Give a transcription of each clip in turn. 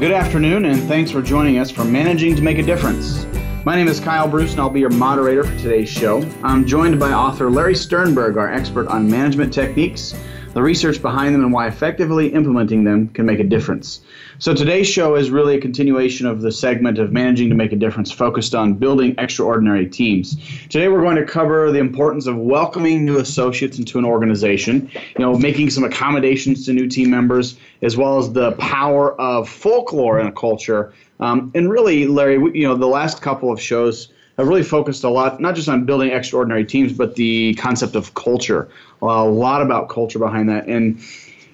Good afternoon, and thanks for joining us for Managing to Make a Difference. My name is Kyle Bruss, and I'll be your moderator for today's show. I'm joined by author Larry Sternberg, our expert on management techniques, the research behind them, and why effectively implementing them can make a difference. So today's show is really a continuation of the segment of Managing to Make a Difference focused on building extraordinary teams. Today we're going to cover the importance of welcoming new associates into an organization, you know, making some accommodations to new team members, as well as the power of folklore in a culture. Um, and really, Larry, you know, the last couple of shows have really focused a lot, not just on building extraordinary teams, but the concept of culture. A lot about culture behind that. And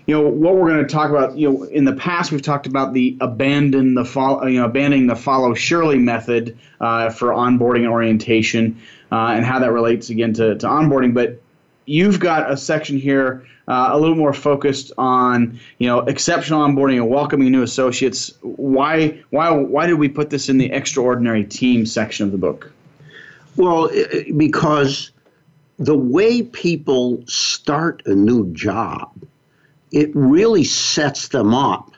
you know what we're going to talk about you know in the past we've talked about the abandon the follow you know abandoning the follow Shirley method uh, for onboarding and orientation uh, and how that relates again to, to onboarding but you've got a section here uh, a little more focused on you know exceptional onboarding and welcoming new associates why why why did we put this in the extraordinary team section of the book well because the way people start a new job it really sets them up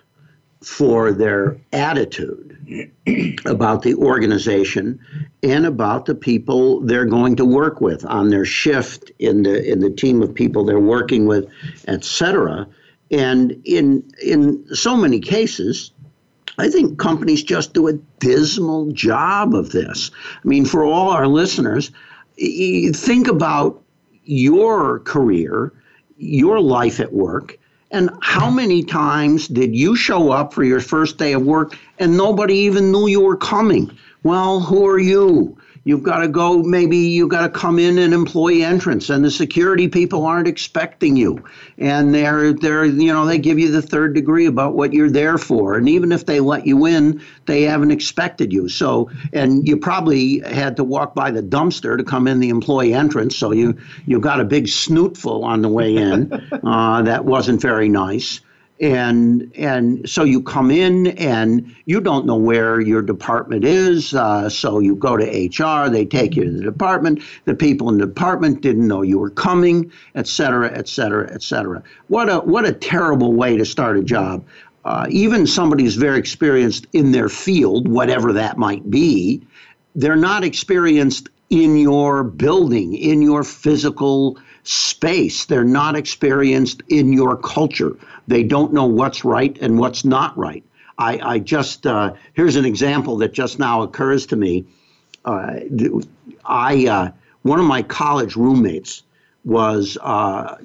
for their attitude about the organization and about the people they're going to work with on their shift in the in the team of people they're working with, etc. And in in so many cases, I think companies just do a dismal job of this. I mean, for all our listeners, think about your career, your life at work and how many times did you show up for your first day of work and nobody even knew you were coming? Well, who are you? You've got to go, maybe you've got to come in an employee entrance and the security people aren't expecting you. And they're, they're, you know, they give you the third degree about what you're there for. And even if they let you in, they haven't expected you. So, and you probably had to walk by the dumpster to come in the employee entrance. So you, you got a big snootful on the way in. uh, that wasn't very nice and and so you come in and you don't know where your department is uh, so you go to hr they take you to the department the people in the department didn't know you were coming et cetera et cetera et cetera what a what a terrible way to start a job uh, even somebody who's very experienced in their field whatever that might be they're not experienced in your building in your physical space. They're not experienced in your culture. They don't know what's right and what's not right. I, I just, uh, here's an example that just now occurs to me. Uh, I, uh, one of my college roommates was uh,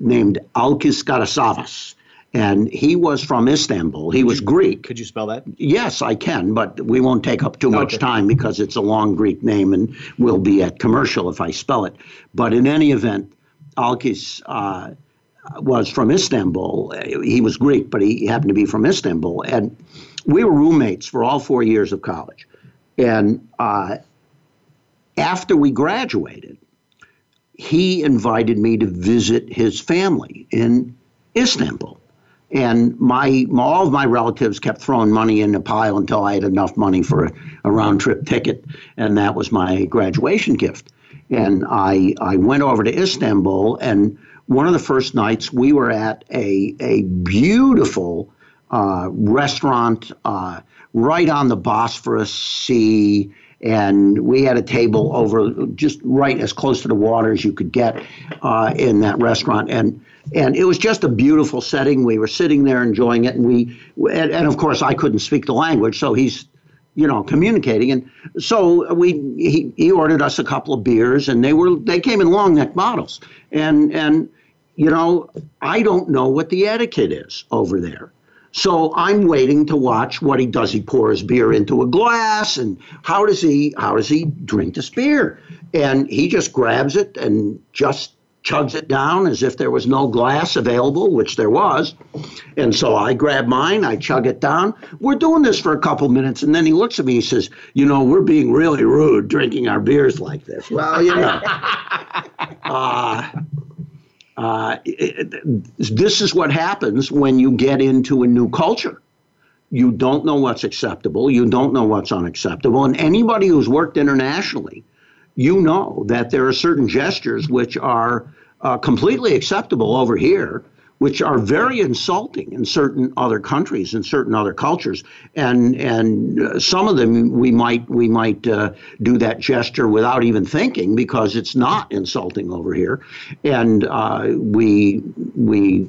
named Alkis Karasavas and he was from Istanbul. He was Greek. Could you spell that? Yes, I can, but we won't take up too much okay. time because it's a long Greek name and we'll be at commercial if I spell it. But in any event, Alkis uh, was from Istanbul. He was Greek, but he happened to be from Istanbul. And we were roommates for all four years of college. And uh, after we graduated, he invited me to visit his family in Istanbul. And my, all of my relatives kept throwing money in the pile until I had enough money for a, a round trip ticket. And that was my graduation gift. And I, I went over to Istanbul, and one of the first nights we were at a, a beautiful uh, restaurant uh, right on the Bosphorus Sea. And we had a table over just right as close to the water as you could get uh, in that restaurant. And and it was just a beautiful setting. We were sitting there enjoying it, and we, and, and, of course, I couldn't speak the language, so he's you know, communicating. And so we he, he ordered us a couple of beers, and they were they came in long neck bottles. And and you know, I don't know what the etiquette is over there. So I'm waiting to watch what he does. He pour his beer into a glass, and how does he how does he drink this beer? And he just grabs it and just chugs it down as if there was no glass available, which there was. And so I grab mine, I chug it down. We're doing this for a couple minutes, and then he looks at me, he says, You know, we're being really rude drinking our beers like this. Well, you know. uh, uh, it, this is what happens when you get into a new culture. You don't know what's acceptable, you don't know what's unacceptable. And anybody who's worked internationally, you know that there are certain gestures which are uh, completely acceptable over here, which are very insulting in certain other countries and certain other cultures. And and uh, some of them we might we might uh, do that gesture without even thinking because it's not insulting over here. And uh, we we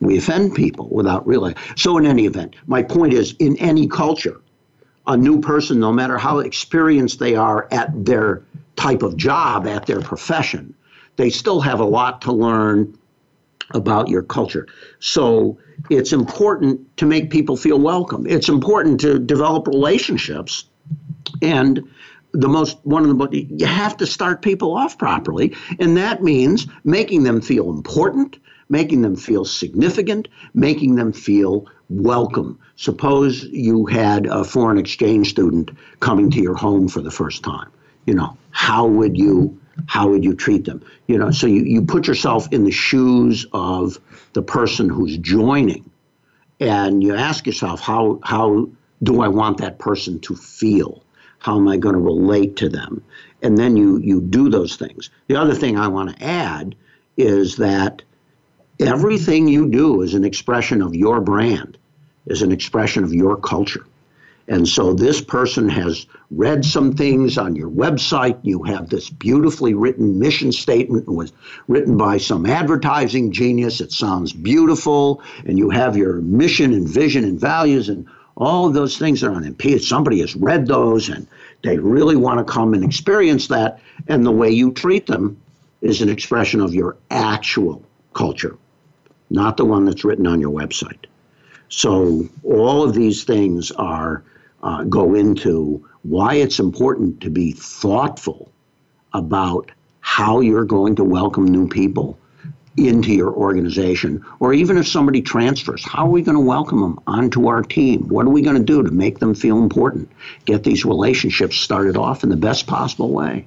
we offend people without realizing so in any event my point is in any culture a new person no matter how experienced they are at their type of job at their profession they still have a lot to learn about your culture. So it's important to make people feel welcome. It's important to develop relationships. And the most one of the you have to start people off properly and that means making them feel important making them feel significant making them feel welcome suppose you had a foreign exchange student coming to your home for the first time you know how would you how would you treat them? You know, so you, you put yourself in the shoes of the person who's joining and you ask yourself, how, how do I want that person to feel? How am I going to relate to them? And then you, you do those things. The other thing I want to add is that everything you do is an expression of your brand, is an expression of your culture. And so this person has read some things on your website. You have this beautifully written mission statement it was written by some advertising genius. It sounds beautiful. And you have your mission and vision and values and all of those things are unimpeded. Somebody has read those and they really want to come and experience that. And the way you treat them is an expression of your actual culture, not the one that's written on your website. So all of these things are uh, go into why it's important to be thoughtful about how you're going to welcome new people into your organization, or even if somebody transfers, how are we going to welcome them onto our team? What are we going to do to make them feel important? Get these relationships started off in the best possible way.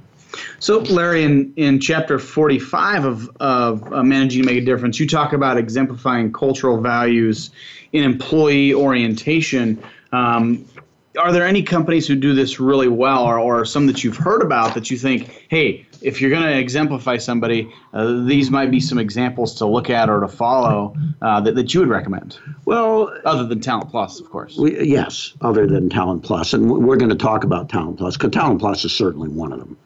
So, Larry, in, in chapter 45 of, of uh, Managing to Make a Difference, you talk about exemplifying cultural values in employee orientation. Um, are there any companies who do this really well or, or some that you've heard about that you think hey if you're going to exemplify somebody uh, these might be some examples to look at or to follow uh, that, that you would recommend? Well other than talent plus of course. we, yes other than talent plus. And we're going to talk about talent plus because talent plus is certainly one of them.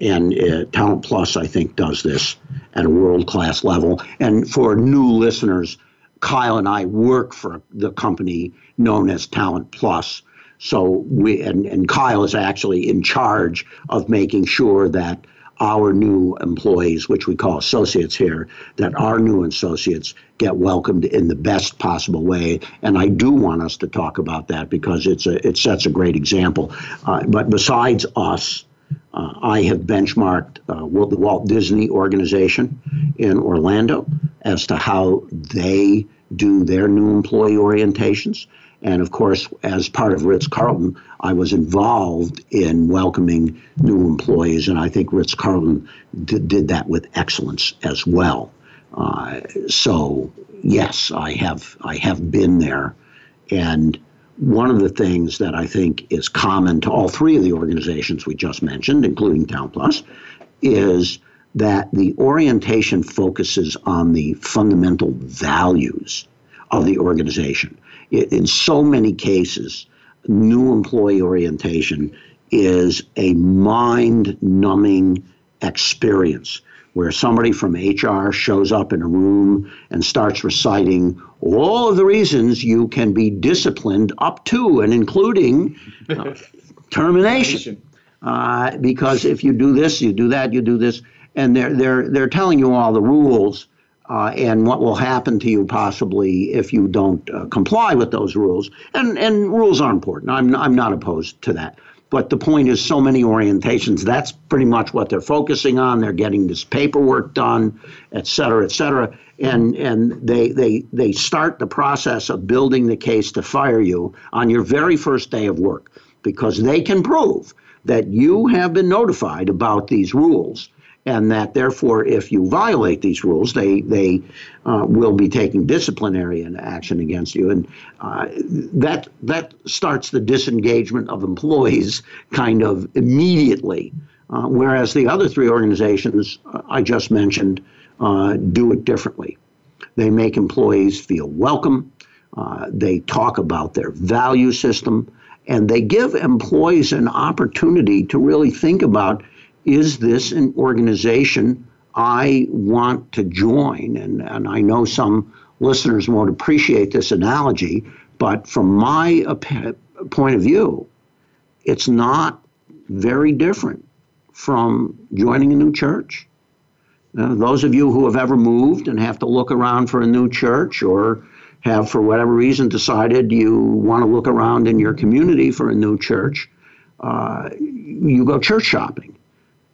And uh, talent plus i think does this at a world class level. And for new listeners kyle and i work for the company known as talent plus so we and, and Kyle is actually in charge of making sure that our new employees, which we call associates here, that our new associates get welcomed in the best possible way. And I do want us to talk about that because it's a it sets a great example. Uh, but besides us, uh, I have benchmarked uh, the Walt Disney organization in Orlando as to how they do their new employee orientations. And of course, as part of Ritz Carlton, I was involved in welcoming new employees, and I think Ritz Carlton did, did that with excellence as well. Uh, so yes, I have I have been there, and one of the things that I think is common to all three of the organizations we just mentioned, including Talent Plus, is that the orientation focuses on the fundamental values of the organization in so many cases, new employee orientation is a mind numbing experience where somebody from HR shows up in a room and starts reciting all of the reasons you can be disciplined up to and including uh, termination. Uh, because if you do this, you do that, you do this, and they're they're they're telling you all the rules uh, and what will happen to you possibly if you don't uh, comply with those rules. And and rules are important. I'm I'm not opposed to that. But the point is, so many orientations. That's pretty much what they're focusing on. They're getting this paperwork done, et cetera, et cetera. And and they they they start the process of building the case to fire you on your very first day of work because they can prove that you have been notified about these rules and that therefore, if you violate these rules, they they uh, will be taking disciplinary action against you, and uh, that that starts the disengagement of employees kind of immediately. Uh, whereas the other three organizations uh, I just mentioned uh, do it differently. They make employees feel welcome. Uh, they talk about their value system, and they give employees an opportunity to really think about is this an organization I want to join? And, and I know some listeners won't appreciate this analogy, but from my point of view, it's not very different from joining a new church. Uh, those of you who have ever moved and have to look around for a new church or have, for whatever reason, decided you want to look around in your community for a new church, uh, you go church shopping.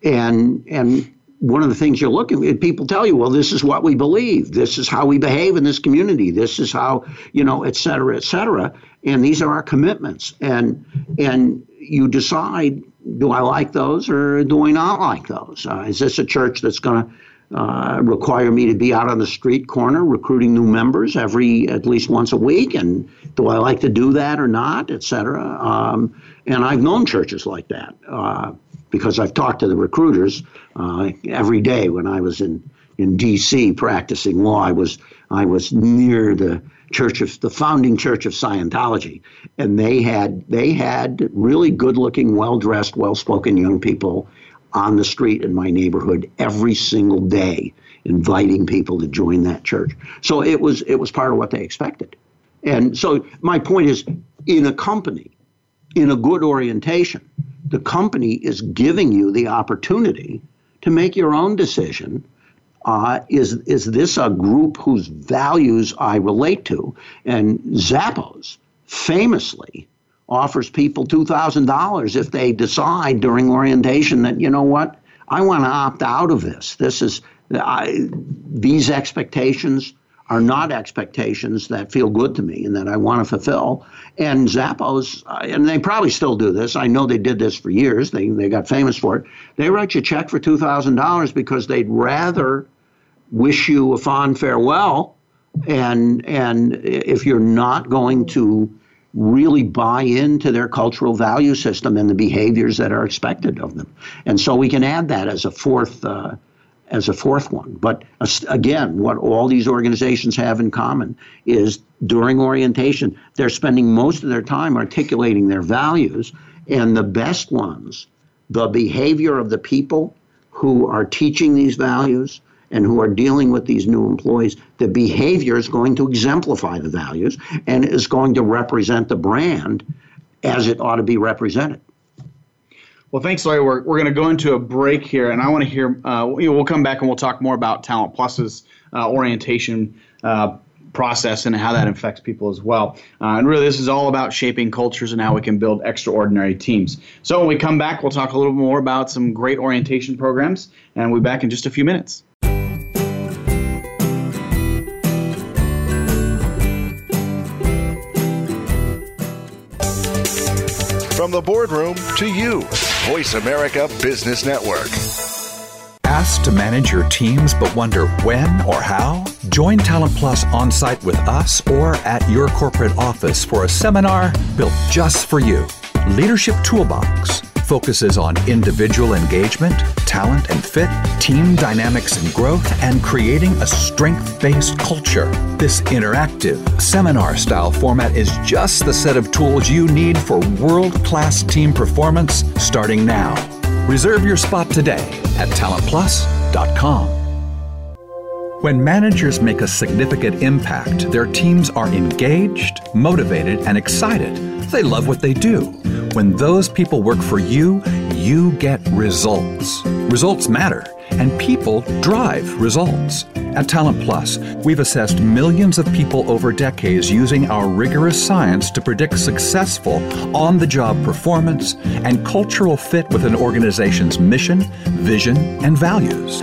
And, and one of the things you're looking at, people tell you, well, this is what we believe. This is how we behave in this community. This is how, you know, et cetera, et cetera. And these are our commitments. And, and you decide, do I like those or do I not like those? Uh, is this a church that's going to uh, require me to be out on the street corner recruiting new members every at least once a week and do i like to do that or not et cetera um, and i've known churches like that uh, because i've talked to the recruiters uh, every day when i was in, in dc practicing law i was i was near the church of the founding church of scientology and they had they had really good looking well dressed well spoken young people on the street in my neighborhood every single day, inviting people to join that church. So it was it was part of what they expected. And so my point is, in a company, in a good orientation, the company is giving you the opportunity to make your own decision. Uh, is is this a group whose values I relate to? And Zappos famously offers people $2,000 if they decide during orientation that, you know what, I want to opt out of this. This is, I, these expectations are not expectations that feel good to me and that I want to fulfill. And Zappos, uh, and they probably still do this. I know they did this for years. They, they got famous for it. They write you a check for $2,000 because they'd rather wish you a fond farewell. And, and if you're not going to really buy into their cultural value system and the behaviors that are expected of them. And so we can add that as a fourth uh, as a fourth one. But again, what all these organizations have in common is during orientation, they're spending most of their time articulating their values, and the best ones, the behavior of the people who are teaching these values, and who are dealing with these new employees, the behavior is going to exemplify the values and is going to represent the brand as it ought to be represented. Well, thanks, Larry. We're, we're going to go into a break here, and I want to hear. Uh, we'll come back and we'll talk more about Talent Plus's uh, orientation uh, process and how that affects people as well. Uh, and really, this is all about shaping cultures and how we can build extraordinary teams. So when we come back, we'll talk a little more about some great orientation programs, and we'll be back in just a few minutes. From the boardroom to you, Voice America Business Network. Asked to manage your teams but wonder when or how? Join Talent Plus on site with us or at your corporate office for a seminar built just for you. Leadership Toolbox focuses on individual engagement, talent and fit, team dynamics and growth, and creating a strength based culture. This interactive, seminar style format is just the set of tools you need for world class team performance starting now. Reserve your spot today at talentplus.com. When managers make a significant impact, their teams are engaged, motivated, and excited. They love what they do. When those people work for you, you get results. Results matter, and people drive results. At Talent Plus, we've assessed millions of people over decades using our rigorous science to predict successful on the job performance and cultural fit with an organization's mission, vision, and values.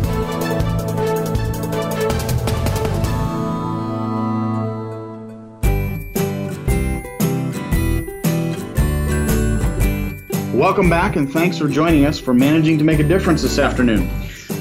Welcome back, and thanks for joining us for Managing to Make a Difference this afternoon.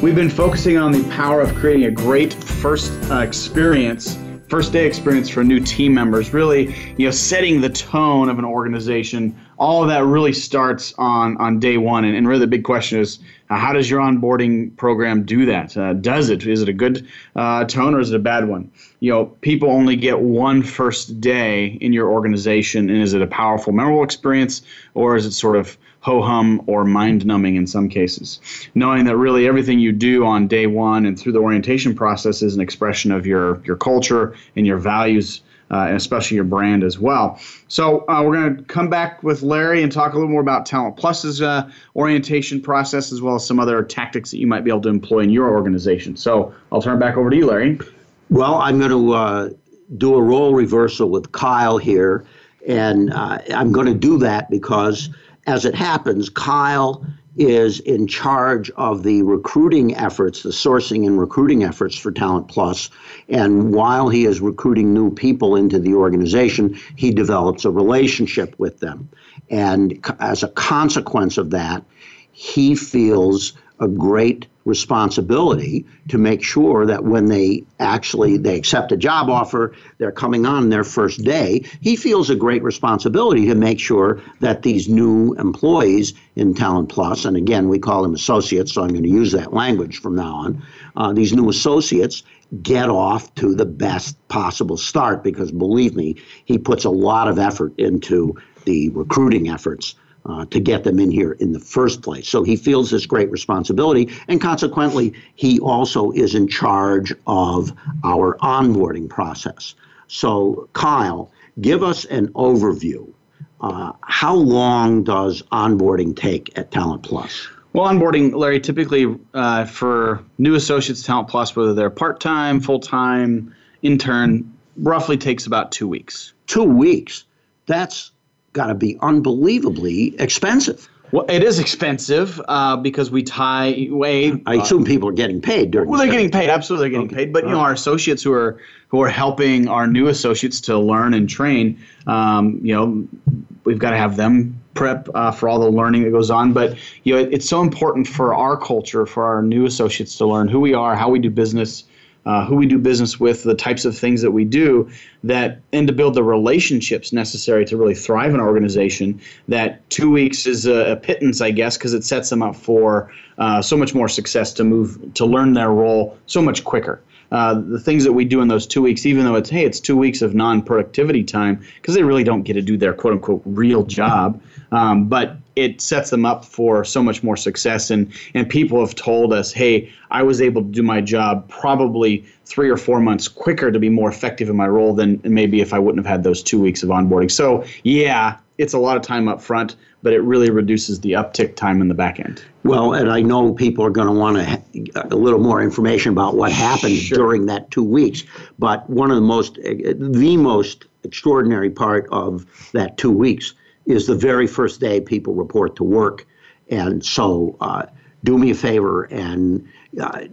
We've been focusing on the power of creating a great first uh, experience, first day experience for new team members. Really, you know, setting the tone of an organization. All of that really starts on on day one, and, and really the big question is, uh, how does your onboarding program do that? Uh, does it? Is it a good uh, tone or is it a bad one? You know, people only get one first day in your organization, and is it a powerful, memorable experience, or is it sort of ho hum or mind numbing in some cases. Knowing that really everything you do on day one and through the orientation process is an expression of your, your culture and your values. Uh, and especially your brand as well. So uh, we're going to come back with Larry and talk a little more about Talent Plus's uh, orientation process, as well as some other tactics that you might be able to employ in your organization. So I'll turn it back over to you, Larry. Well, I'm going to uh, do a role reversal with Kyle here, and uh, I'm going to do that because as it happens, Kyle is in charge of the recruiting efforts, the sourcing and recruiting efforts for Talent Plus. And while he is recruiting new people into the organization, he develops a relationship with them. And as a consequence of that, he feels a great responsibility to make sure that when they actually they accept a job offer they're coming on their first day he feels a great responsibility to make sure that these new employees in talent plus and again we call them associates so i'm going to use that language from now on uh, these new associates get off to the best possible start because believe me he puts a lot of effort into the recruiting efforts uh, to get them in here in the first place. So he feels this great responsibility, and consequently, he also is in charge of our onboarding process. So, Kyle, give us an overview. Uh, how long does onboarding take at Talent Plus? Well, onboarding, Larry, typically uh, for new associates, Talent Plus, whether they're part time, full time, intern, roughly takes about two weeks. Two weeks. That's got to be unbelievably expensive. Well, it is expensive uh, because we tie way. I assume uh, people are getting paid during. Well, they're getting paid. Absolutely, they're getting okay. paid. But you know, our associates who are who are helping our new associates to learn and train, um, you know, we've got to have them prep uh, for all the learning that goes on. But you know, it, it's so important for our culture, for our new associates to learn who we are, how we do business, uh, who we do business with, the types of things that we do, that and to build the relationships necessary to really thrive in an organization. That two weeks is a, a pittance, I guess, because it sets them up for uh, so much more success to move to learn their role so much quicker. Uh, the things that we do in those two weeks, even though it's hey, it's two weeks of non-productivity time, because they really don't get to do their quote unquote real job. Um, but it sets them up for so much more success. And, and people have told us, hey, I was able to do my job probably three or four months quicker to be more effective in my role than maybe if I wouldn't have had those two weeks of onboarding. So, yeah, it's a lot of time up front, but it really reduces the uptick time in the back end. Well, and I know people are going to want a little more information about what happened sure. during that two weeks. But one of the most, the most extraordinary part of that two weeks is the very first day people report to work. And so uh, do me a favor and uh,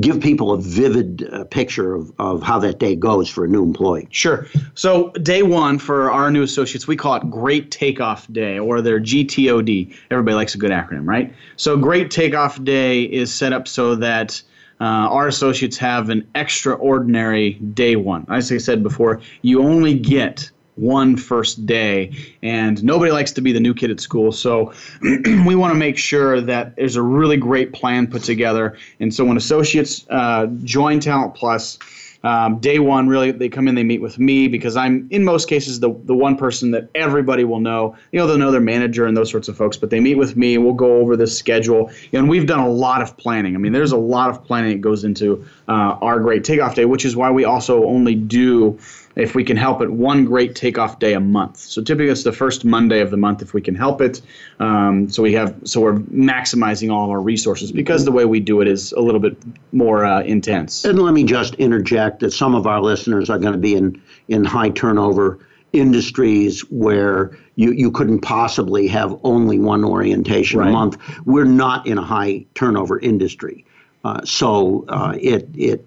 give people a vivid uh, picture of, of how that day goes for a new employee. Sure. So, day one for our new associates, we call it Great Takeoff Day or their GTOD. Everybody likes a good acronym, right? So, Great Takeoff Day is set up so that uh, our associates have an extraordinary day one. As I said before, you only get one first day. And nobody likes to be the new kid at school. So we want to make sure that there's a really great plan put together. And so when associates uh, join Talent Plus, um, day one, really, they come in, they meet with me because I'm, in most cases, the, the one person that everybody will know. You know, they'll know their manager and those sorts of folks, but they meet with me and we'll go over this schedule. and we've done a lot of planning. I mean, there's a lot of planning that goes into uh, our great takeoff day, which is why we also only do if we can help it, one great takeoff day a month. So typically it's the first Monday of the month if we can help it. Um, so we have so we're maximizing all of our resources because the way we do it is a little bit more uh, intense. And let me just interject that some of our listeners are going to be in in high turnover industries where you, you couldn't possibly have only one orientation right. a month. We're not in a high turnover industry. Uh, so uh, it, it,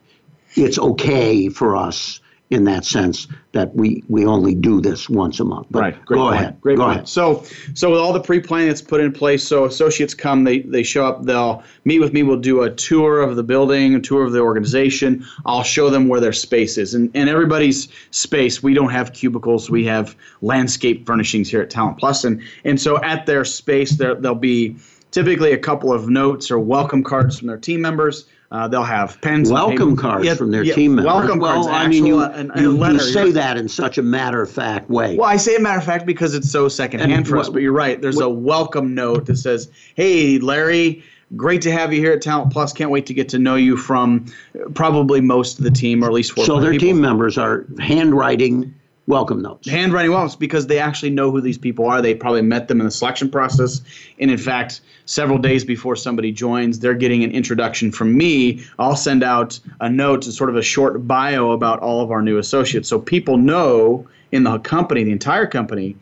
it's okay for us in that sense that we we only do this once a month. But right. Great go point. ahead. Great go point. ahead. So so with all the pre-planning that's put in place, so associates come, they they show up, they'll meet with me. We'll do a tour of the building, a tour of the organization. I'll show them where their space is, and and everybody's space. We don't have cubicles. We have landscape furnishings here at Talent Plus, and and so at their space, there there'll be typically a couple of notes or welcome cards from their team members. Uh, they'll have pens. Welcome cards yeah, from their yeah, team members. Welcome well, cards. I mean, you, an, you, you, say that in such a matter of fact way. Well, I say a matter of fact because it's so secondhand and for us. But you're right. There's a welcome note that says, "Hey, Larry." Great to have you here at Talent Plus. Can't wait to get to know you from probably most of the team, or at least four. So their people. team members are handwriting welcome notes. Handwriting welcomes because they actually know who these people are. They probably met them in the selection process, and in fact, several days before somebody joins, they're getting an introduction from me. I'll send out a note, sort of a short bio about all of our new associates. So people know in the company, the entire company,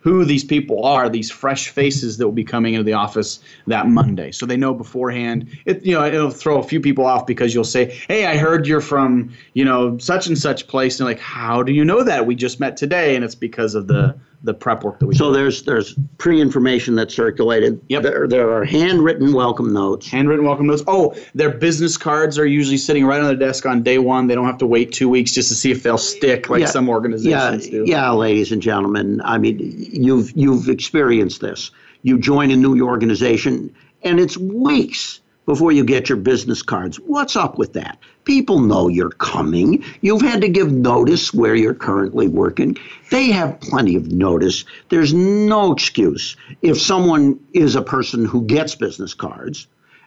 who these people are, these fresh faces that will be coming into the office that Monday. So they know beforehand. It you know it'll throw a few people off because you'll say, "Hey, I heard you're from you know such and such place," and like, "How do you know that? We just met today," and it's because of the the prep work that we so do. there's there's pre-information that's circulated. Yep. There, there are handwritten welcome notes. Handwritten welcome notes. Oh their business cards are usually sitting right on their desk on day one. They don't have to wait two weeks just to see if they'll stick like yeah, some organizations yeah, do. yeah ladies and gentlemen. I mean you've you've experienced this. You join a new organization and it's weeks before you get your business cards. What's up with that? People know you're coming. You've had to give notice where you're currently working. They have plenty of notice. There's no excuse. If someone is a person who gets business cards,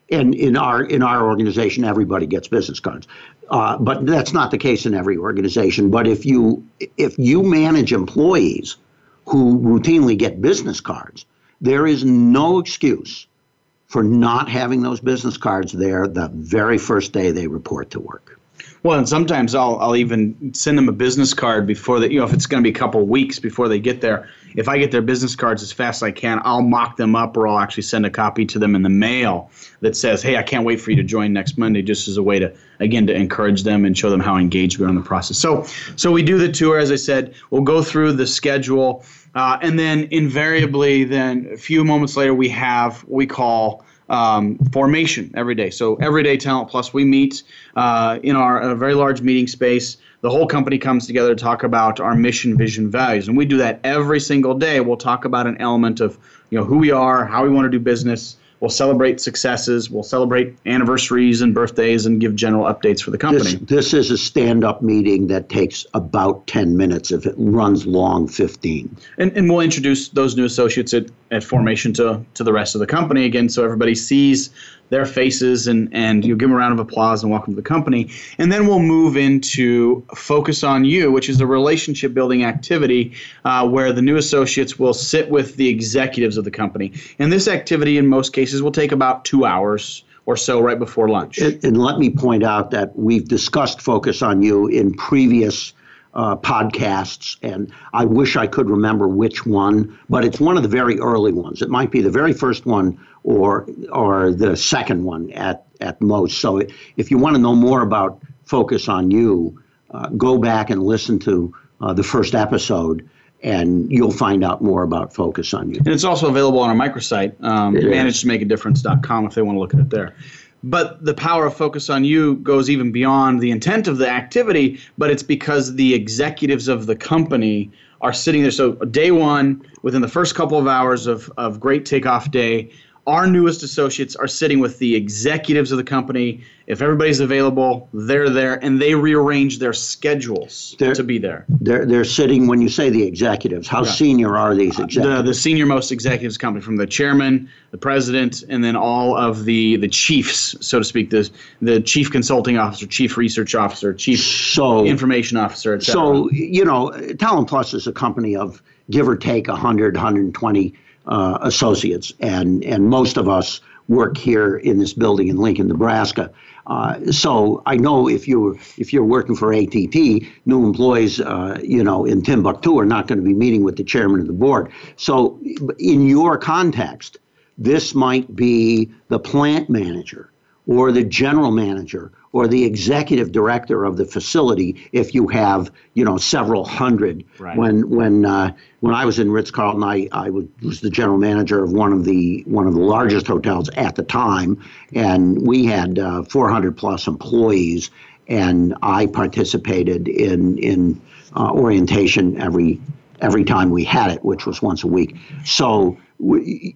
and in our in our organization, everybody gets business cards, uh, but that's not the case in every organization. But if you if you manage employees who routinely get business cards, there is no excuse for not having those business cards there the very first day they report to work. Well, and sometimes I'll I'll even send them a business card before that, you know, if it's going to be a couple weeks before they get there. If I get their business cards as fast as I can, I'll mock them up, or I'll actually send a copy to them in the mail that says, "Hey, I can't wait for you to join next Monday," just as a way to again to encourage them and show them how engaged we are in the process. So, so we do the tour, as I said. We'll go through the schedule, uh, and then invariably, then a few moments later, we have what we call um, formation every day. So every day, Talent Plus, we meet uh, in our a very large meeting space. The whole company comes together to talk about our mission, vision, values, and we do that every single day. We'll talk about an element of you know who we are, how we want to do business, We'll celebrate successes. We'll celebrate anniversaries and birthdays and give general updates for the company. This, this is a stand up meeting that takes about 10 minutes. If it runs long, 15. And, and we'll introduce those new associates at, at formation to, to the rest of the company again so everybody sees their faces and, and you give them a round of applause and welcome to the company. And then we'll move into Focus on You, which is a relationship building activity uh, where the new associates will sit with the executives of the company. And this activity, in most cases, will take about two hours or so right before lunch. And, and let me point out that we've discussed Focus on You in previous uh, podcasts, and I wish I could remember which one, but it's one of the very early ones. It might be the very first one or or the second one at at most. So if you want to know more about Focus on You, uh, go back and listen to uh, the first episode. And you'll find out more about Focus on You. And it's also available on our microsite, um, managetomakeadifference.com, if they want to look at it there. But the power of focus on you goes even beyond the intent of the activity, but it's because the executives of the company are sitting there. So, day one, within the first couple of hours of, of great takeoff day, our newest associates are sitting with the executives of the company. If everybody's available, they're there, and they rearrange their schedules They're- to be there. They're, they're sitting, when you say the executives, how senior are these The, executives? the senior most executives company, from the chairman, the president, and then all of the the chiefs, so to speak, the the chief consulting officer, chief research officer, chief so, information officer, etc. so, you know, Talent Plus is a company of give or take 100, 120 uh, associates, and, and most of us work here in this building in Lincoln, Nebraska. Uh, so I know if you if you're working for ATT, new employees, uh, you know, in Timbuktu are not going to be meeting with the chairman of the board. So in your context, this might be the plant manager or the general manager or the executive director of the facility if you have you know several hundred Right. when when uh, when I was in Ritz Carlton I, I was, the general manager of one of the one of the largest hotels at the time and we had uh, 400 plus employees and I participated in in uh, orientation every every time we had it which was once a week so we,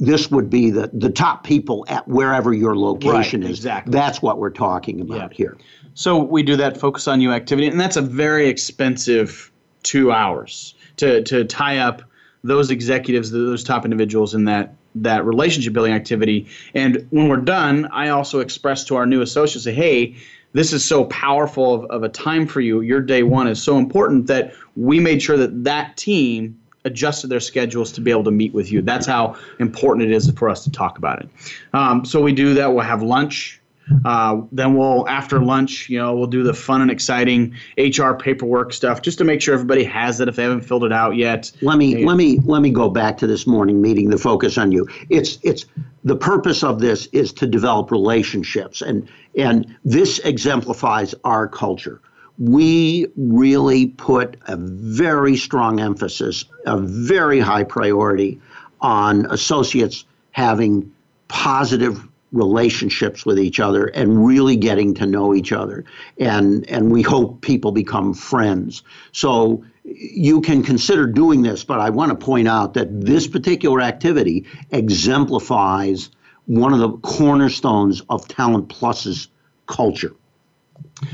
this would be the, the top people at wherever your location Right, is. exactly. That's what we're talking about Yeah. here. So we do that focus on you activity, and that's a very expensive two hours to to tie up those executives, those top individuals in that that relationship building activity. And when we're done, I also express to our new associates, say, hey. This is so powerful of, of a time for you. Your day one is so important that we made sure that that team adjusted their schedules to be able to meet with you. That's how important it is for us to talk about it. Um, so we do that. We'll have lunch. Uh, then we'll after lunch, you know, we'll do the fun and exciting HR paperwork stuff just to make sure everybody has it if they haven't filled it out yet. Let me Yeah. let me let me go back to this morning meeting. The focus on you. It's it's the purpose of this is to develop relationships, and and this exemplifies our culture. We really put a very strong emphasis, a very high priority on associates having positive relationships with each other and really getting to know each other. And and we hope people become friends. So you can consider doing this but i want to point out that this particular activity exemplifies one of the cornerstones of talent plus's culture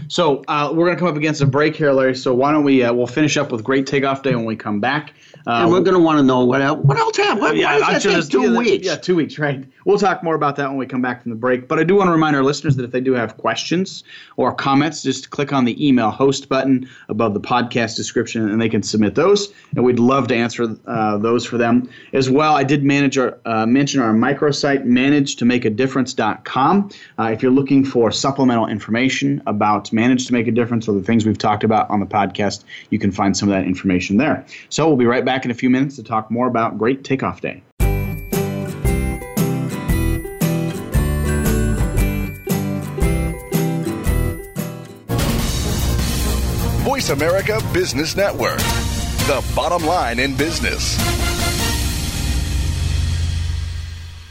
So uh, we're going to come up against a break here, Larry. So why don't we? Uh, we'll finish up with great takeoff day when we come back. Uh, and we're going to want to know what else what else happened what, yeah, why I'm does sure that there's take two yeah, weeks Yeah, two weeks, right? We'll talk more about that when we come back from the break. But I do want to remind our listeners that if they do have questions or comments, just click on the email host button above the podcast description, and they can submit those. And we'd love to answer uh, those for them as well. I did manage our uh, mention our microsite, manage2makeadifference.com. Uh, if you're looking for supplemental information about Manage to Make a Difference or the things we've talked about on the podcast, you can find some of that information there. So we'll be right back in a few minutes to talk more about Great Takeoff Day. Voice America Business Network, the bottom line in business.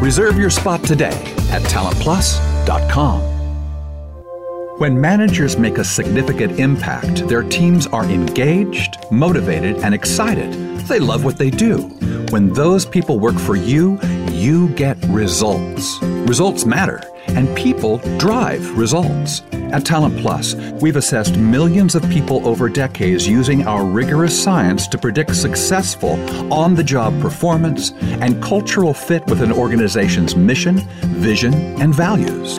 Reserve your spot today at talentplus.com. When managers make a significant impact, their teams are engaged, motivated, and excited. They love what they do. When those people work for you, you get results. Results matter, and people drive results. At Talent Plus, we've assessed millions of people over decades using our rigorous science to predict successful on the job performance and cultural fit with an organization's mission, vision, and values.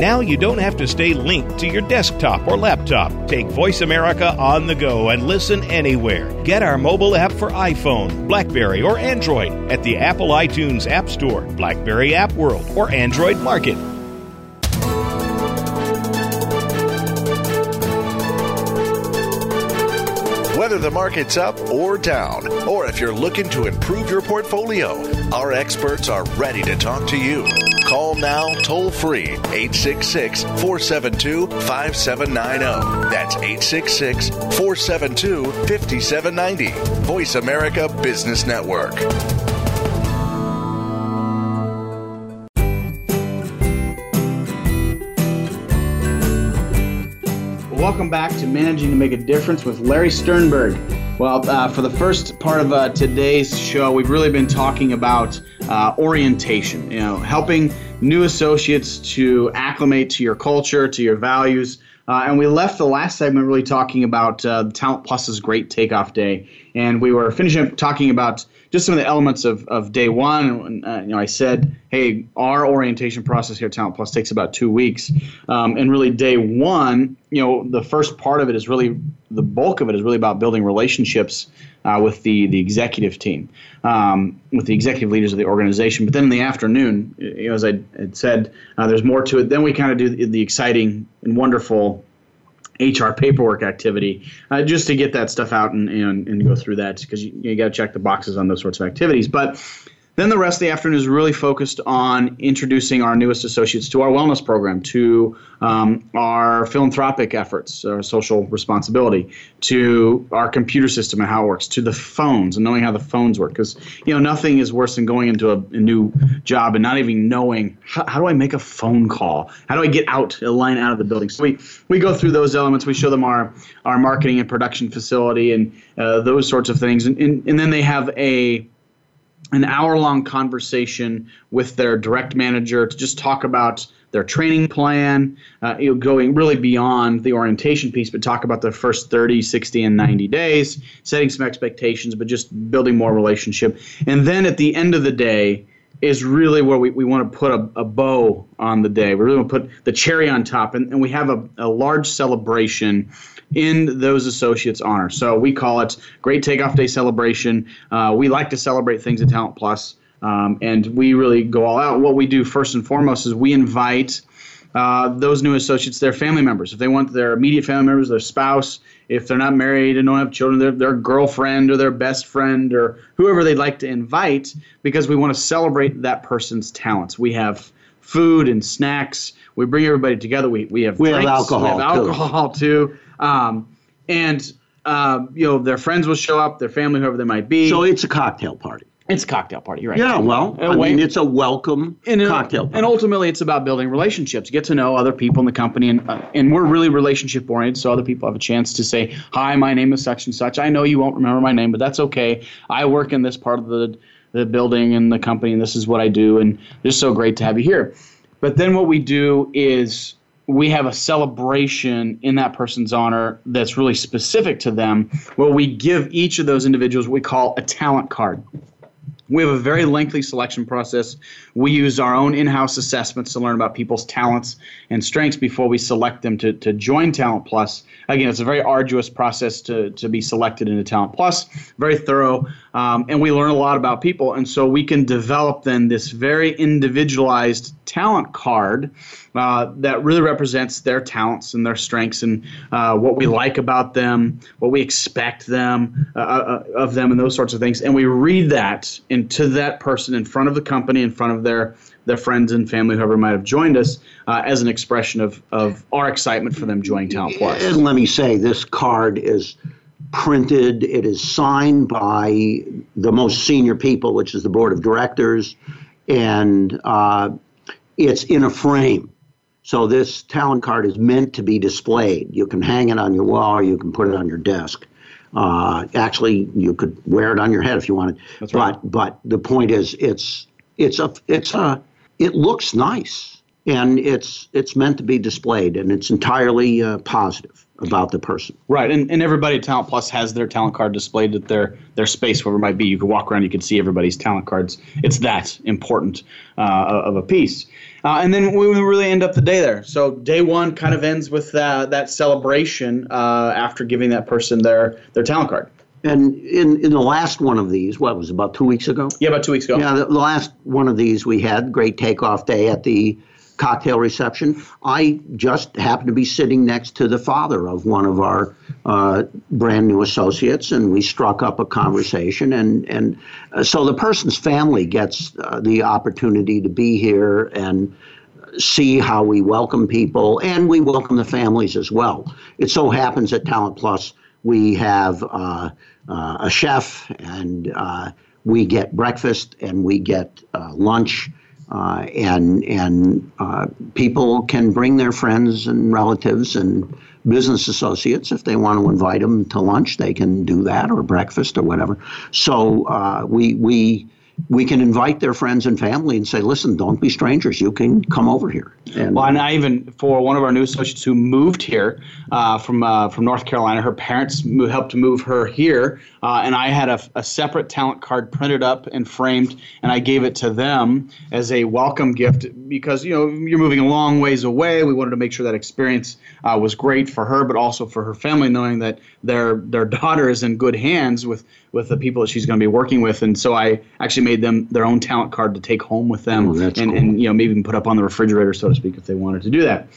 Now you don't have to stay linked to your desktop or laptop. Take Voice America on the go and listen anywhere. Get our mobile app for iPhone, Blackberry, or Android at the Apple iTunes App Store, Blackberry App World, or Android Market. Whether the market's up or down, or if you're looking to improve your portfolio, our experts are ready to talk to you. Call now toll free 866 472 5790. That's 866 472 5790. Voice America Business Network. Welcome back to Managing to Make a Difference with Larry Sternberg. Well, uh, for the first part of uh, today's show, we've really been talking about uh, orientation. You know, helping new associates to acclimate to your culture, to your values. Uh, and we left the last segment really talking about uh, Talent Plus's Great Takeoff Day, and we were finishing up talking about just some of the elements of, of day one. Uh, you know, I said, hey, our orientation process here at Talent Plus takes about two weeks, um, and really day one, you know, the first part of it is really the bulk of it is really about building relationships uh, with the the executive team, um, with the executive leaders of the organization. But then in the afternoon, you know, as I had said, uh, there's more to it. Then we kind of do the, the exciting and wonderful HR paperwork activity uh, just to get that stuff out and, and, and go through that because you, you got to check the boxes on those sorts of activities. But then the rest of the afternoon is really focused on introducing our newest associates to our wellness program, to um, our philanthropic efforts, our social responsibility, to our computer system and how it works, to the phones and knowing how the phones work. Because you know nothing is worse than going into a, a new job and not even knowing how, how, do I make a phone call, how do I get out a line out of the building. So we we go through those elements. We show them our our marketing and production facility and uh, those sorts of things, and, and and then they have a an hour long conversation with their direct manager to just talk about their training plan, uh, you know, going really beyond the orientation piece, but talk about the first 30, 60, and 90 days, setting some expectations, but just building more relationship. And then at the end of the day, is really where we, we want to put a, a bow on the day. We really want to put the cherry on top, and, and we have a, a large celebration in those associates' honor. So we call it Great Takeoff Day Celebration. Uh, we like to celebrate things at Talent Plus, um, and we really go all out. What we do first and foremost is we invite uh, those new associates, their family members. If they want their immediate family members, their spouse, if they're not married and don't have children, their, their girlfriend or their best friend or whoever they'd like to invite, because we want to celebrate that person's talents. We have food and snacks. We bring everybody together. We, we have we drinks, have alcohol. We have alcohol too. too. Um, and uh, you know their friends will show up, their family, whoever they might be. So it's a cocktail party. It's a cocktail party, right? Yeah, well, I mean, it's a welcome and, cocktail party. And ultimately, it's about building relationships. Get to know other people in the company, and uh, and we're really relationship oriented, so other people have a chance to say, "Hi, my name is such and such. I know you won't remember my name, but that's okay. I work in this part of the the building and the company, and this is what I do, and it's so great to have you here." But then what we do is we have a celebration in that person's honor that's really specific to them, where we give each of those individuals what we call a talent card. We have a very lengthy selection process. We use our own in house assessments to learn about people's talents and strengths before we select them to, to join Talent Plus. Again, it's a very arduous process to, to be selected into Talent Plus, very thorough, um, and we learn a lot about people. And so we can develop then this very individualized talent card uh, that really represents their talents and their strengths and uh, what we like about them, what we expect them uh, uh of them, and those sorts of things. And we read that into that person in front of the company, in front of their their friends and family, whoever might have joined us, uh, as an expression of of our excitement for them joining Talent Plus. And let me say, this card is printed. It is signed by the most senior people, which is the board of directors, and uh, it's in a frame. So this talent card is meant to be displayed. You can hang it on your wall or you can put it on your desk. Uh, actually, you could wear it on your head if you wanted. That's right. But but the point is, it's it's a it's a it looks nice and it's it's meant to be displayed and it's entirely uh, positive about the person. Right, and, and everybody at Talent Plus has their talent card displayed at their their space, wherever it might be. You can walk around, you can see everybody's talent cards. It's that important uh, of a piece. Uh, and then we really end up the day there. So day one kind of ends with uh, that celebration uh, after giving that person their their talent card. And in, in the last one of these, what was it, about two weeks ago? Yeah, about two weeks ago. Yeah, the, the last one of these we had great takeoff day at the cocktail reception. I just happened to be sitting next to the father of one of our uh, brand new associates, and we struck up a conversation. And and uh, so the person's family gets uh, the opportunity to be here and see how we welcome people, and we welcome the families as well. It so happens at Talent Plus we have uh, uh, a chef and uh, we get breakfast and we get lunch uh, and and uh, people can bring their friends and relatives and business associates if they want to invite them to lunch. They can do that or breakfast or whatever. So uh, we we we can invite their friends and family and say, listen, don't be strangers. You can come over here. And, well, and I even for one of our new associates who moved here uh, from uh, from North Carolina, her parents helped move her here, uh, and I had a, a, separate talent card printed up and framed, and I gave it to them as a welcome gift because you know you're moving a long ways away. We wanted to make sure that experience uh, was great for her, but also for her family, knowing that their their daughter is in good hands with with the people that she's going to be working with. And so I actually made them their own talent card to take home with them, oh, and, cool. and you know maybe even put up on the refrigerator, so to speak, if they wanted to do that.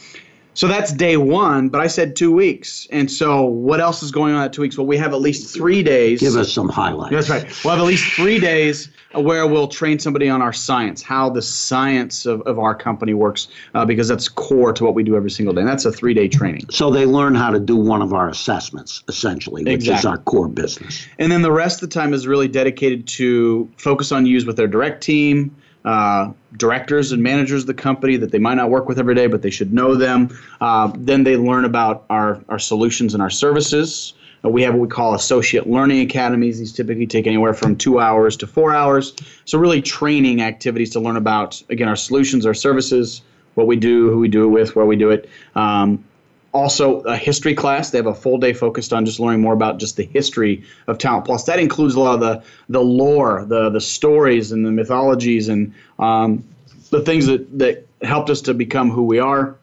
So that's day one, but I said two weeks. And so what else is going on at two weeks? Well, we have at least three days. Give us some highlights. That's right. We'll have at least three days where we'll train somebody on our science, how the science of, of our company works, uh, because that's core to what we do every single day. And that's a three day training. So they learn how to do one of our assessments, essentially, which exactly. is our core business. And then the rest of the time is really dedicated to focus on use with their direct team uh, directors and managers of the company that they might not work with every day, but they should know them. Uh, then they learn about our, our solutions and our services. Uh, we have what we call associate learning academies. These typically take anywhere from two hours to four hours. So, really, training activities to learn about, again, our solutions, our services, what we do, who we do it with, where we do it. Um, also a history class. They have a full day focused on just learning more about just the history of Talent Plus. That includes a lot of the the lore, the the stories, and the mythologies, and um, the things that that helped us to become who we are.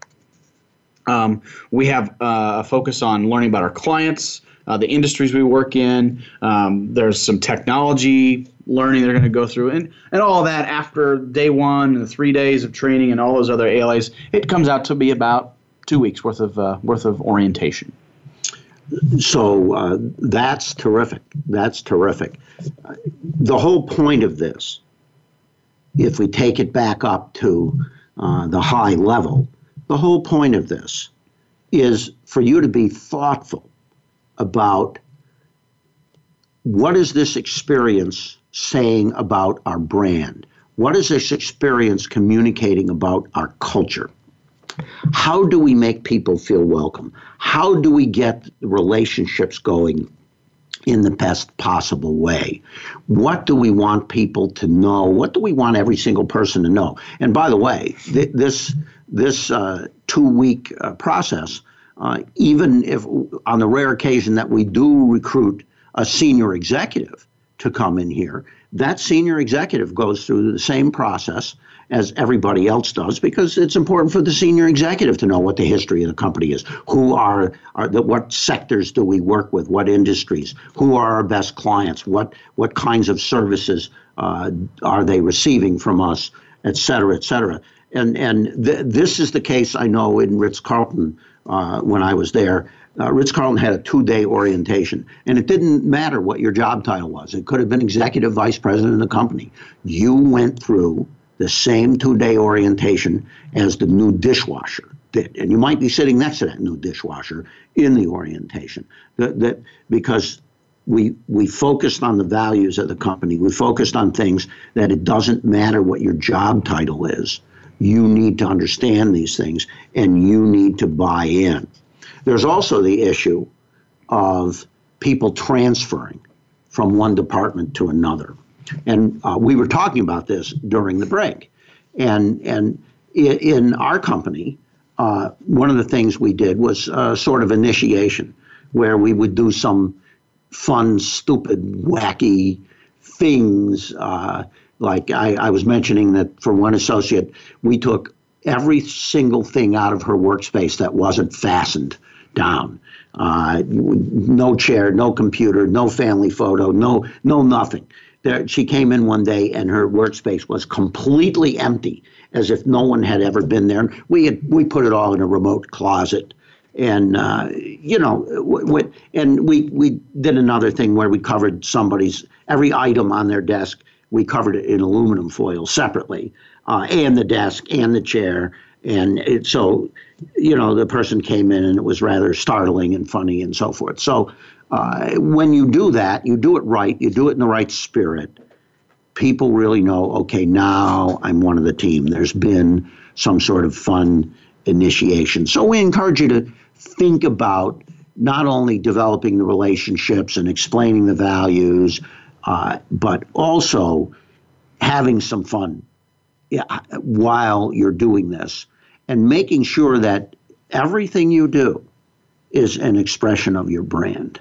Um, we have uh, a focus on learning about our clients, uh, the industries we work in. Um, there's some technology learning they're going to go through, and and all that after day one and the three days of training and all those other ALAs. It comes out to be about two weeks worth of uh, worth of orientation. So uh, that's terrific. That's terrific. The whole point of this, if we take it back up to uh, the high level, the whole point of this is for you to be thoughtful about what is this experience saying about our brand? What is this experience communicating about our culture? How do we make people feel welcome? How do we get relationships going in the best possible way? What do we want people to know? What do we want every single person to know? And by the way, th- this this uh, two week uh, process, uh, even if on the rare occasion that we do recruit a senior executive to come in here, that senior executive goes through the same process as everybody else does because it's important for the senior executive to know what the history of the company is. Who are, are the, what sectors do we work with? What industries? Who are our best clients? What what kinds of services uh, are they receiving from us, et cetera, et cetera. And and th- this is the case I know in Ritz Carlton uh, when I was there. Uh, Ritz Carlton had a two day orientation, and it didn't matter what your job title was. It could have been executive vice president of the company. You went through the same two day orientation as the new dishwasher did. And you might be sitting next to that new dishwasher in the orientation. That, that because we we focused on the values of the company. We focused on things that it doesn't matter what your job title is. You need to understand these things and you need to buy in. There's also the issue of people transferring from one department to another. And uh, we were talking about this during the break. And, and in our company, uh, one of the things we did was uh, sort of initiation, where we would do some fun, stupid, wacky things. Uh, like I, I was mentioning that for one associate, we took every single thing out of her workspace that wasn't fastened down. Uh, no chair, no computer, no family photo, no no nothing. There, she came in one day and her workspace was completely empty, as if no one had ever been there. We had we put it all in a remote closet, and uh, you know, w- w- and we we did another thing where we covered somebody's every item on their desk. We covered it in aluminum foil separately, uh, and the desk and the chair, and it, so you know, the person came in and it was rather startling and funny and so forth. So uh, when you do that, you do it right, you do it in the right spirit. People really know, okay, now I'm one of the team. There's been some sort of fun initiation. So we encourage you to think about not only developing the relationships and explaining the values, uh, but also having some fun while you're doing this and making sure that everything you do is an expression of your brand.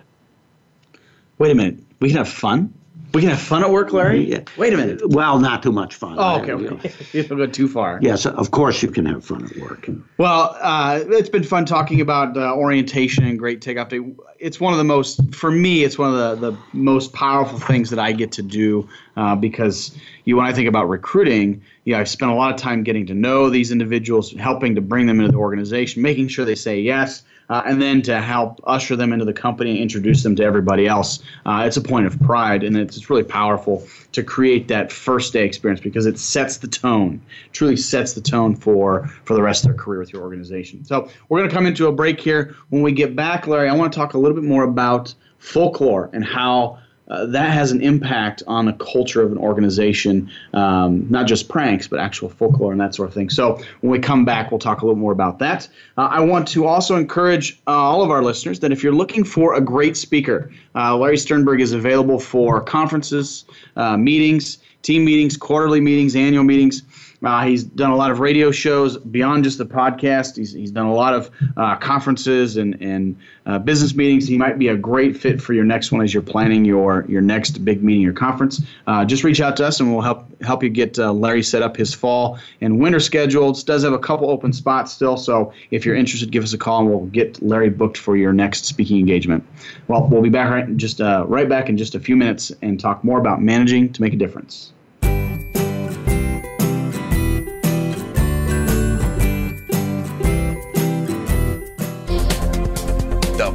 Wait a minute. We can have fun? We can have fun at work, Larry? Yeah. Wait a minute. Well, not too much fun. Oh, okay. okay. You don't go too far. Yes, of course you can have fun at work. Well, uh, it's been fun talking about uh, orientation and great takeoff day. It's one of the most, for me, it's one of the, the most powerful things that I get to do uh, because you, when I think about recruiting, yeah, I've spent a lot of time getting to know these individuals, helping to bring them into the organization, making sure they say yes, uh, and then to help usher them into the company and introduce them to everybody else. Uh, it's a point of pride, and it's, it's really powerful to create that first day experience because it sets the tone, truly sets the tone for for the rest of their career with your organization. So we're going to come into a break here. When we get back, Larry, I want to talk a little bit more about folklore and how uh, that has an impact on the culture of an organization, um, not just pranks, but actual folklore and that sort of thing. So when we come back, we'll talk a little more about that. Uh, I want to also encourage uh, all of our listeners that if you're looking for a great speaker, uh, Larry Sternberg is available for conferences, uh, meetings, team meetings, quarterly meetings, annual meetings. Uh, he's done a lot of radio shows beyond just the podcast. He's, he's done a lot of uh, conferences and, and uh, business meetings. He might be a great fit for your next one as you're planning your, your next big meeting or conference. Uh, just reach out to us and we'll help help you get uh, Larry set up his fall and winter schedules. Does have a couple open spots still, so if you're interested, give us a call and we'll get Larry booked for your next speaking engagement. Well, we'll be back right just uh, right back in just a few minutes and talk more about managing to make a difference.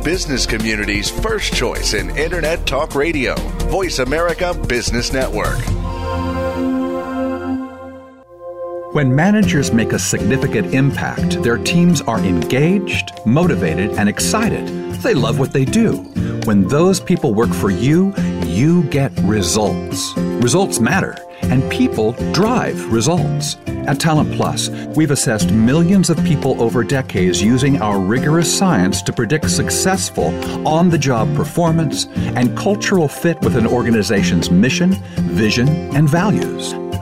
Business community's first choice in Internet Talk Radio, Voice America Business Network. When managers make a significant impact, their teams are engaged, motivated, and excited. They love what they do. When those people work for you, you get results. Results matter, and people drive results. At Talent Plus, we've assessed millions of people over decades using our rigorous science to predict successful on the job performance and cultural fit with an organization's mission, vision, and values.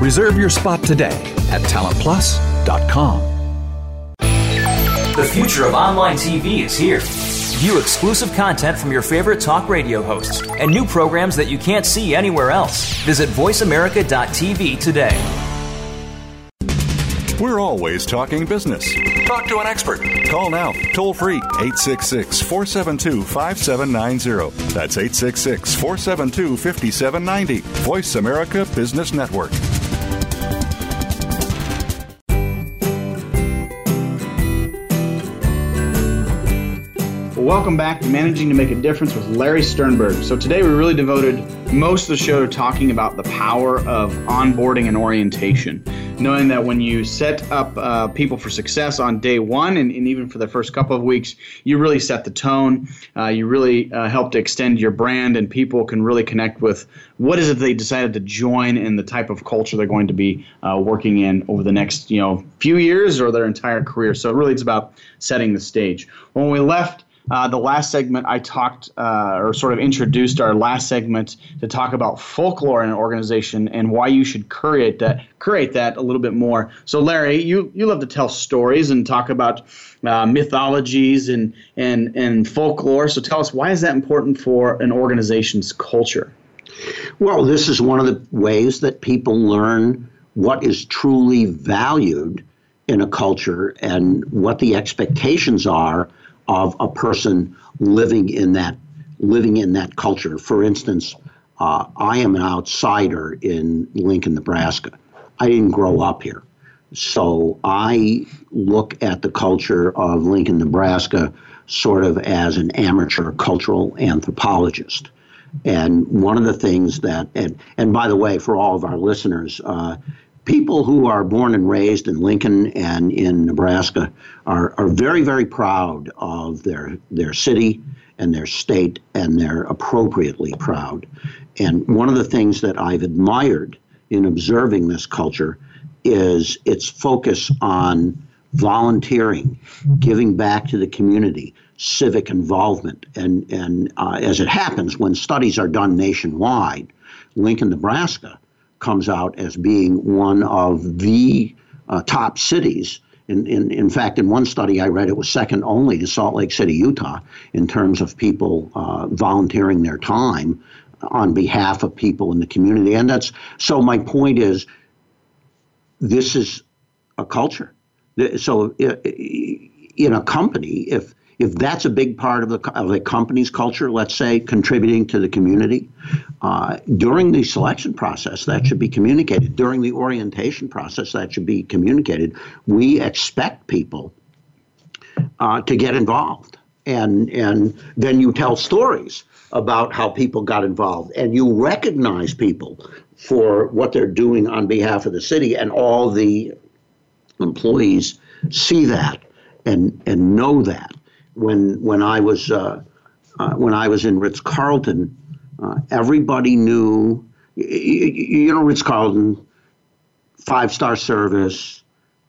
Reserve your spot today at talentplus.com. The future of online TV is here. View exclusive content from your favorite talk radio hosts and new programs that you can't see anywhere else. Visit VoiceAmerica.tv today. We're always talking business. Talk to an expert. Call now, toll free, 866 472 5790. That's 866 472 5790. Voice America Business Network. Welcome back to Managing to Make a Difference with Larry Sternberg. So, today we really devoted most of the show to talking about the power of onboarding and orientation. Knowing that when you set up uh, people for success on day one and, and, even for the first couple of weeks, you really set the tone. Uh, you really uh, help to extend your brand, and people can really connect with what is it they decided to join and the type of culture they're going to be uh, working in over the next you know few years or their entire career. So, really, it's about setting the stage. When we left, uh, the last segment, I talked uh, or sort of introduced our last segment to talk about folklore in an organization and why you should create that, create that a little bit more. So, Larry, you, you love to tell stories and talk about uh, mythologies and, and, and folklore. So, tell us why is that important for an organization's culture? Well, this is one of the ways that people learn what is truly valued in a culture and what the expectations are of a person living in that living in that culture. For instance, uh, I am an outsider in Lincoln, Nebraska. I didn't grow up here. So I look at the culture of Lincoln, Nebraska sort of as an amateur cultural anthropologist. And one of the things that, and, and by the way, for all of our listeners, uh, people who are born and raised in Lincoln and in Nebraska are, are very, very proud of their, their city and their state, and they're appropriately proud. And one of the things that I've admired in observing this culture is its focus on volunteering, giving back to the community, civic involvement. And, and uh, as it happens, when studies are done nationwide, Lincoln, Nebraska comes out as being one of the uh, top cities. In, in, in fact, in one study I read, it was second only to Salt Lake City, Utah, in terms of people uh, volunteering their time on behalf of people in the community. And that's so. My point is, this is a culture. So, in a company, if if that's a big part of, the, of a company's culture, let's say contributing to the community, uh, during the selection process, that should be communicated. During the orientation process, that should be communicated. We expect people uh, to get involved. And, and then you tell stories about how people got involved and you recognize people for what they're doing on behalf of the city and all the employees see that and and know that when when I was uh, uh, when I was in Ritz Carlton, uh, everybody knew. You, you know, Ritz Carlton, five star service.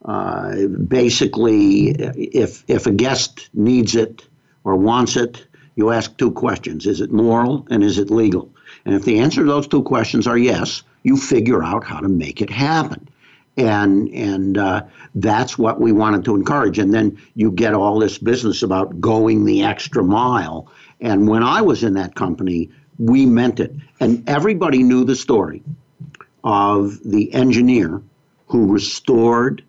Uh, basically, if if a guest needs it or wants it, you ask two questions: Is it moral and is it legal? And if the answer to those two questions are yes, you figure out how to make it happen and and uh, that's what we wanted to encourage. And then you get all this business about going the extra mile. And when I was in that company, we meant it, and everybody knew the story of the engineer who restored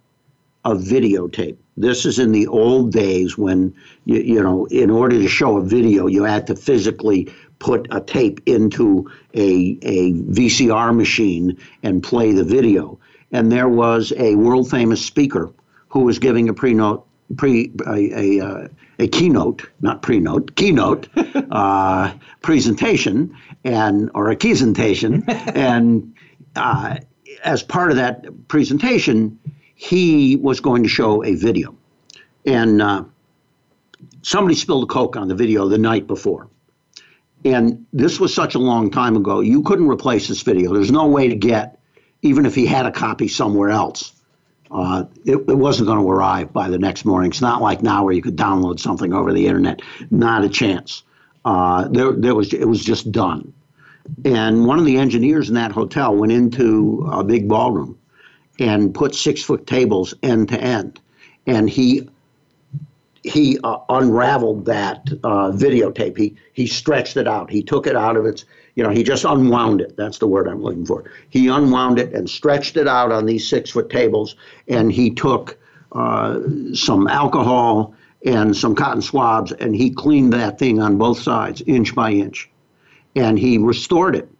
a videotape. This is in the old days when you, you know, in order to show a video, you had to physically put a tape into a, a VCR machine and play the video and there was a world famous speaker who was giving a pre-note pre a a, uh, a keynote, not pre-note, keynote uh, presentation and or a presentation, and uh, as part of that presentation, he was going to show a video, and uh, somebody spilled a coke on the video the night before. And this was such a long time ago, you couldn't replace this video. There's no way to get even if he had a copy somewhere else. Uh, it, it, wasn't going to arrive by the next morning. It's not like now where you could download something over the internet. Not a chance. Uh, there, there was it was just done. And one of the engineers in that hotel went into a big ballroom and put six foot tables end to end, and he he uh, unraveled that uh, videotape. He he stretched it out. He took it out of its, you know, he just unwound it. That's the word I'm looking for. He unwound it and stretched it out on these six foot tables, and he took uh, some alcohol and some cotton swabs, and he cleaned that thing on both sides, inch by inch, and he restored it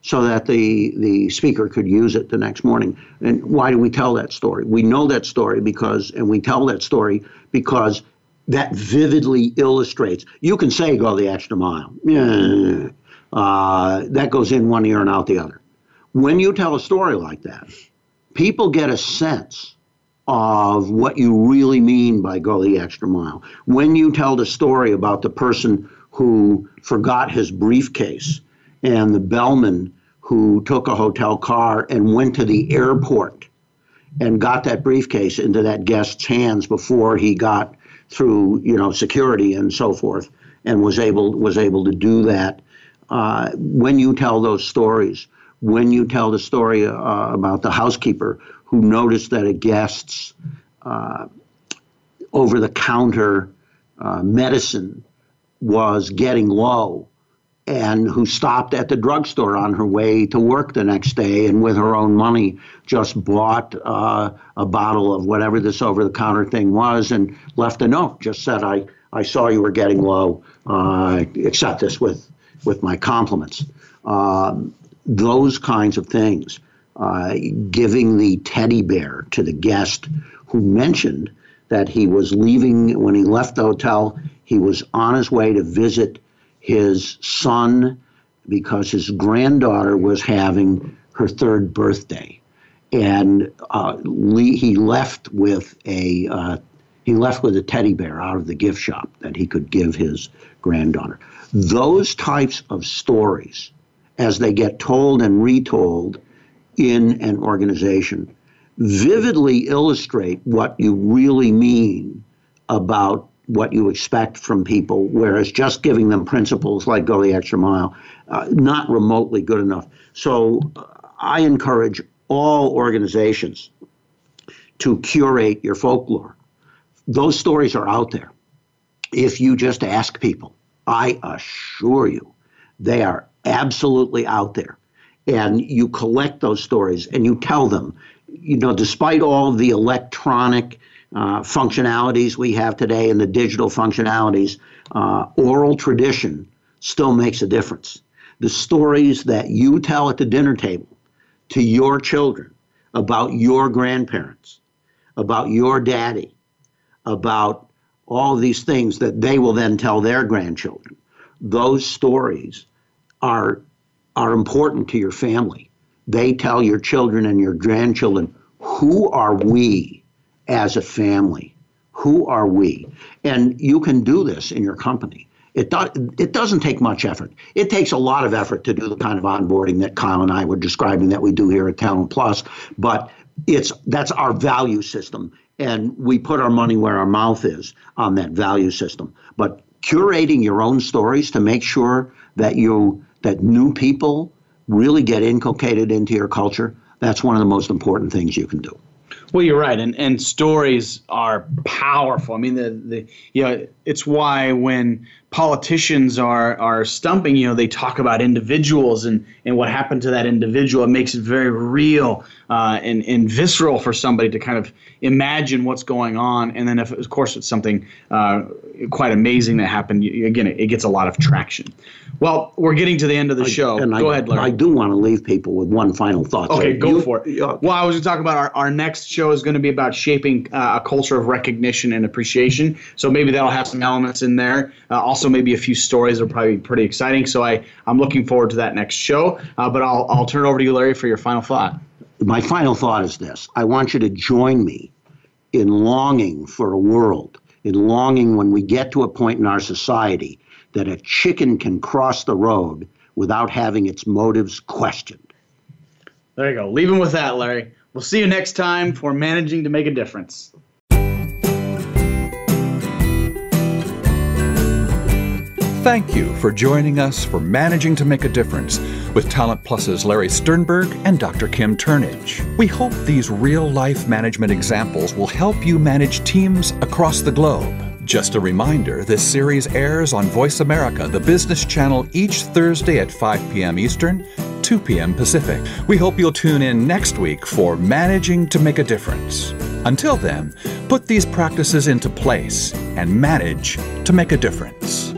so that the the speaker could use it the next morning. And why do we tell that story? We know that story because, and we tell that story because that vividly illustrates. You can say go the extra mile. Yeah, uh, that goes in one ear and out the other. When you tell a story like that, people get a sense of what you really mean by go the extra mile. When you tell the story about the person who forgot his briefcase and the bellman who took a hotel car and went to the airport and got that briefcase into that guest's hands before he got through you know security and so forth and was able was able to do that uh, when you tell those stories when you tell the story uh, about the housekeeper who noticed that a guest's uh, over the counter uh, medicine was getting low and who stopped at the drugstore on her way to work the next day and with her own money just bought uh, a bottle of whatever this over the counter thing was and left a note just said i i saw you were getting low uh, accept this with with my compliments um, those kinds of things uh, giving the teddy bear to the guest who mentioned that he was leaving when he left the hotel he was on his way to visit his son because his granddaughter was having her third birthday, and uh, he left with a uh, he left with a teddy bear out of the gift shop that he could give his granddaughter. Those types of stories, as they get told and retold in an organization, vividly illustrate what you really mean about what you expect from people, whereas just giving them principles like go the extra mile, uh, not remotely good enough. So uh, I encourage all organizations to curate your folklore. Those stories are out there. If you just ask people, I assure you, they are absolutely out there. And you collect those stories and you tell them, you know, despite all the electronic uh, functionalities we have today and the digital functionalities, uh, oral tradition still makes a difference. The stories that you tell at the dinner table to your children about your grandparents, about your daddy, about all these things that they will then tell their grandchildren. Those stories are, are important to your family. They tell your children and your grandchildren, who are we? as a family. Who are we? And you can do this in your company. It, do, it doesn't take much effort. It takes a lot of effort to do the kind of onboarding that Kyle and I were describing that we do here at Talent Plus, but it's that's our value system and we put our money where our mouth is on that value system. But curating your own stories to make sure that you that new people really get inculcated into your culture, that's one of the most important things you can do. Well, you're right, and and stories are powerful. I mean, the the you know, it's why when politicians are are stumping, you know, they talk about individuals and and what happened to that individual. It makes it very real uh, and and visceral for somebody to kind of imagine what's going on. And then, if of course it's something uh, quite amazing that happened, you, again, it, it, gets a lot of traction. Well, we're getting to the end of the show. And go I, ahead, Larry. I do want to leave people with one final thought. Okay, so go you, for it. Uh, well, I was going to talk about our, our next show is going to be about shaping uh, a culture of recognition and appreciation. So maybe that'll have some elements in there. Uh, also, maybe a few stories that will probably be pretty exciting. So I, I'm looking forward to that next show. Uh, but I'll, I'll turn it over to you, Larry, for your final thought. My final thought is this I want you to join me in longing for a world, in longing when we get to a point in our society that a chicken can cross the road without having its motives questioned. There you go. Leave him with that, Larry. We'll see you next time for Managing to Make a Difference. Thank you for joining us for Managing to Make a Difference with Talent Plus's Larry Sternberg and Dr. Kim Turnage. We hope these real life management examples will help you manage teams across the globe Just a reminder this series airs on Voice America, the business channel, each Thursday at 5 p.m. Eastern, 2 p.m. Pacific. We hope you'll tune in next week for Managing to Make a Difference. Until then, put these practices into place and manage to make a difference.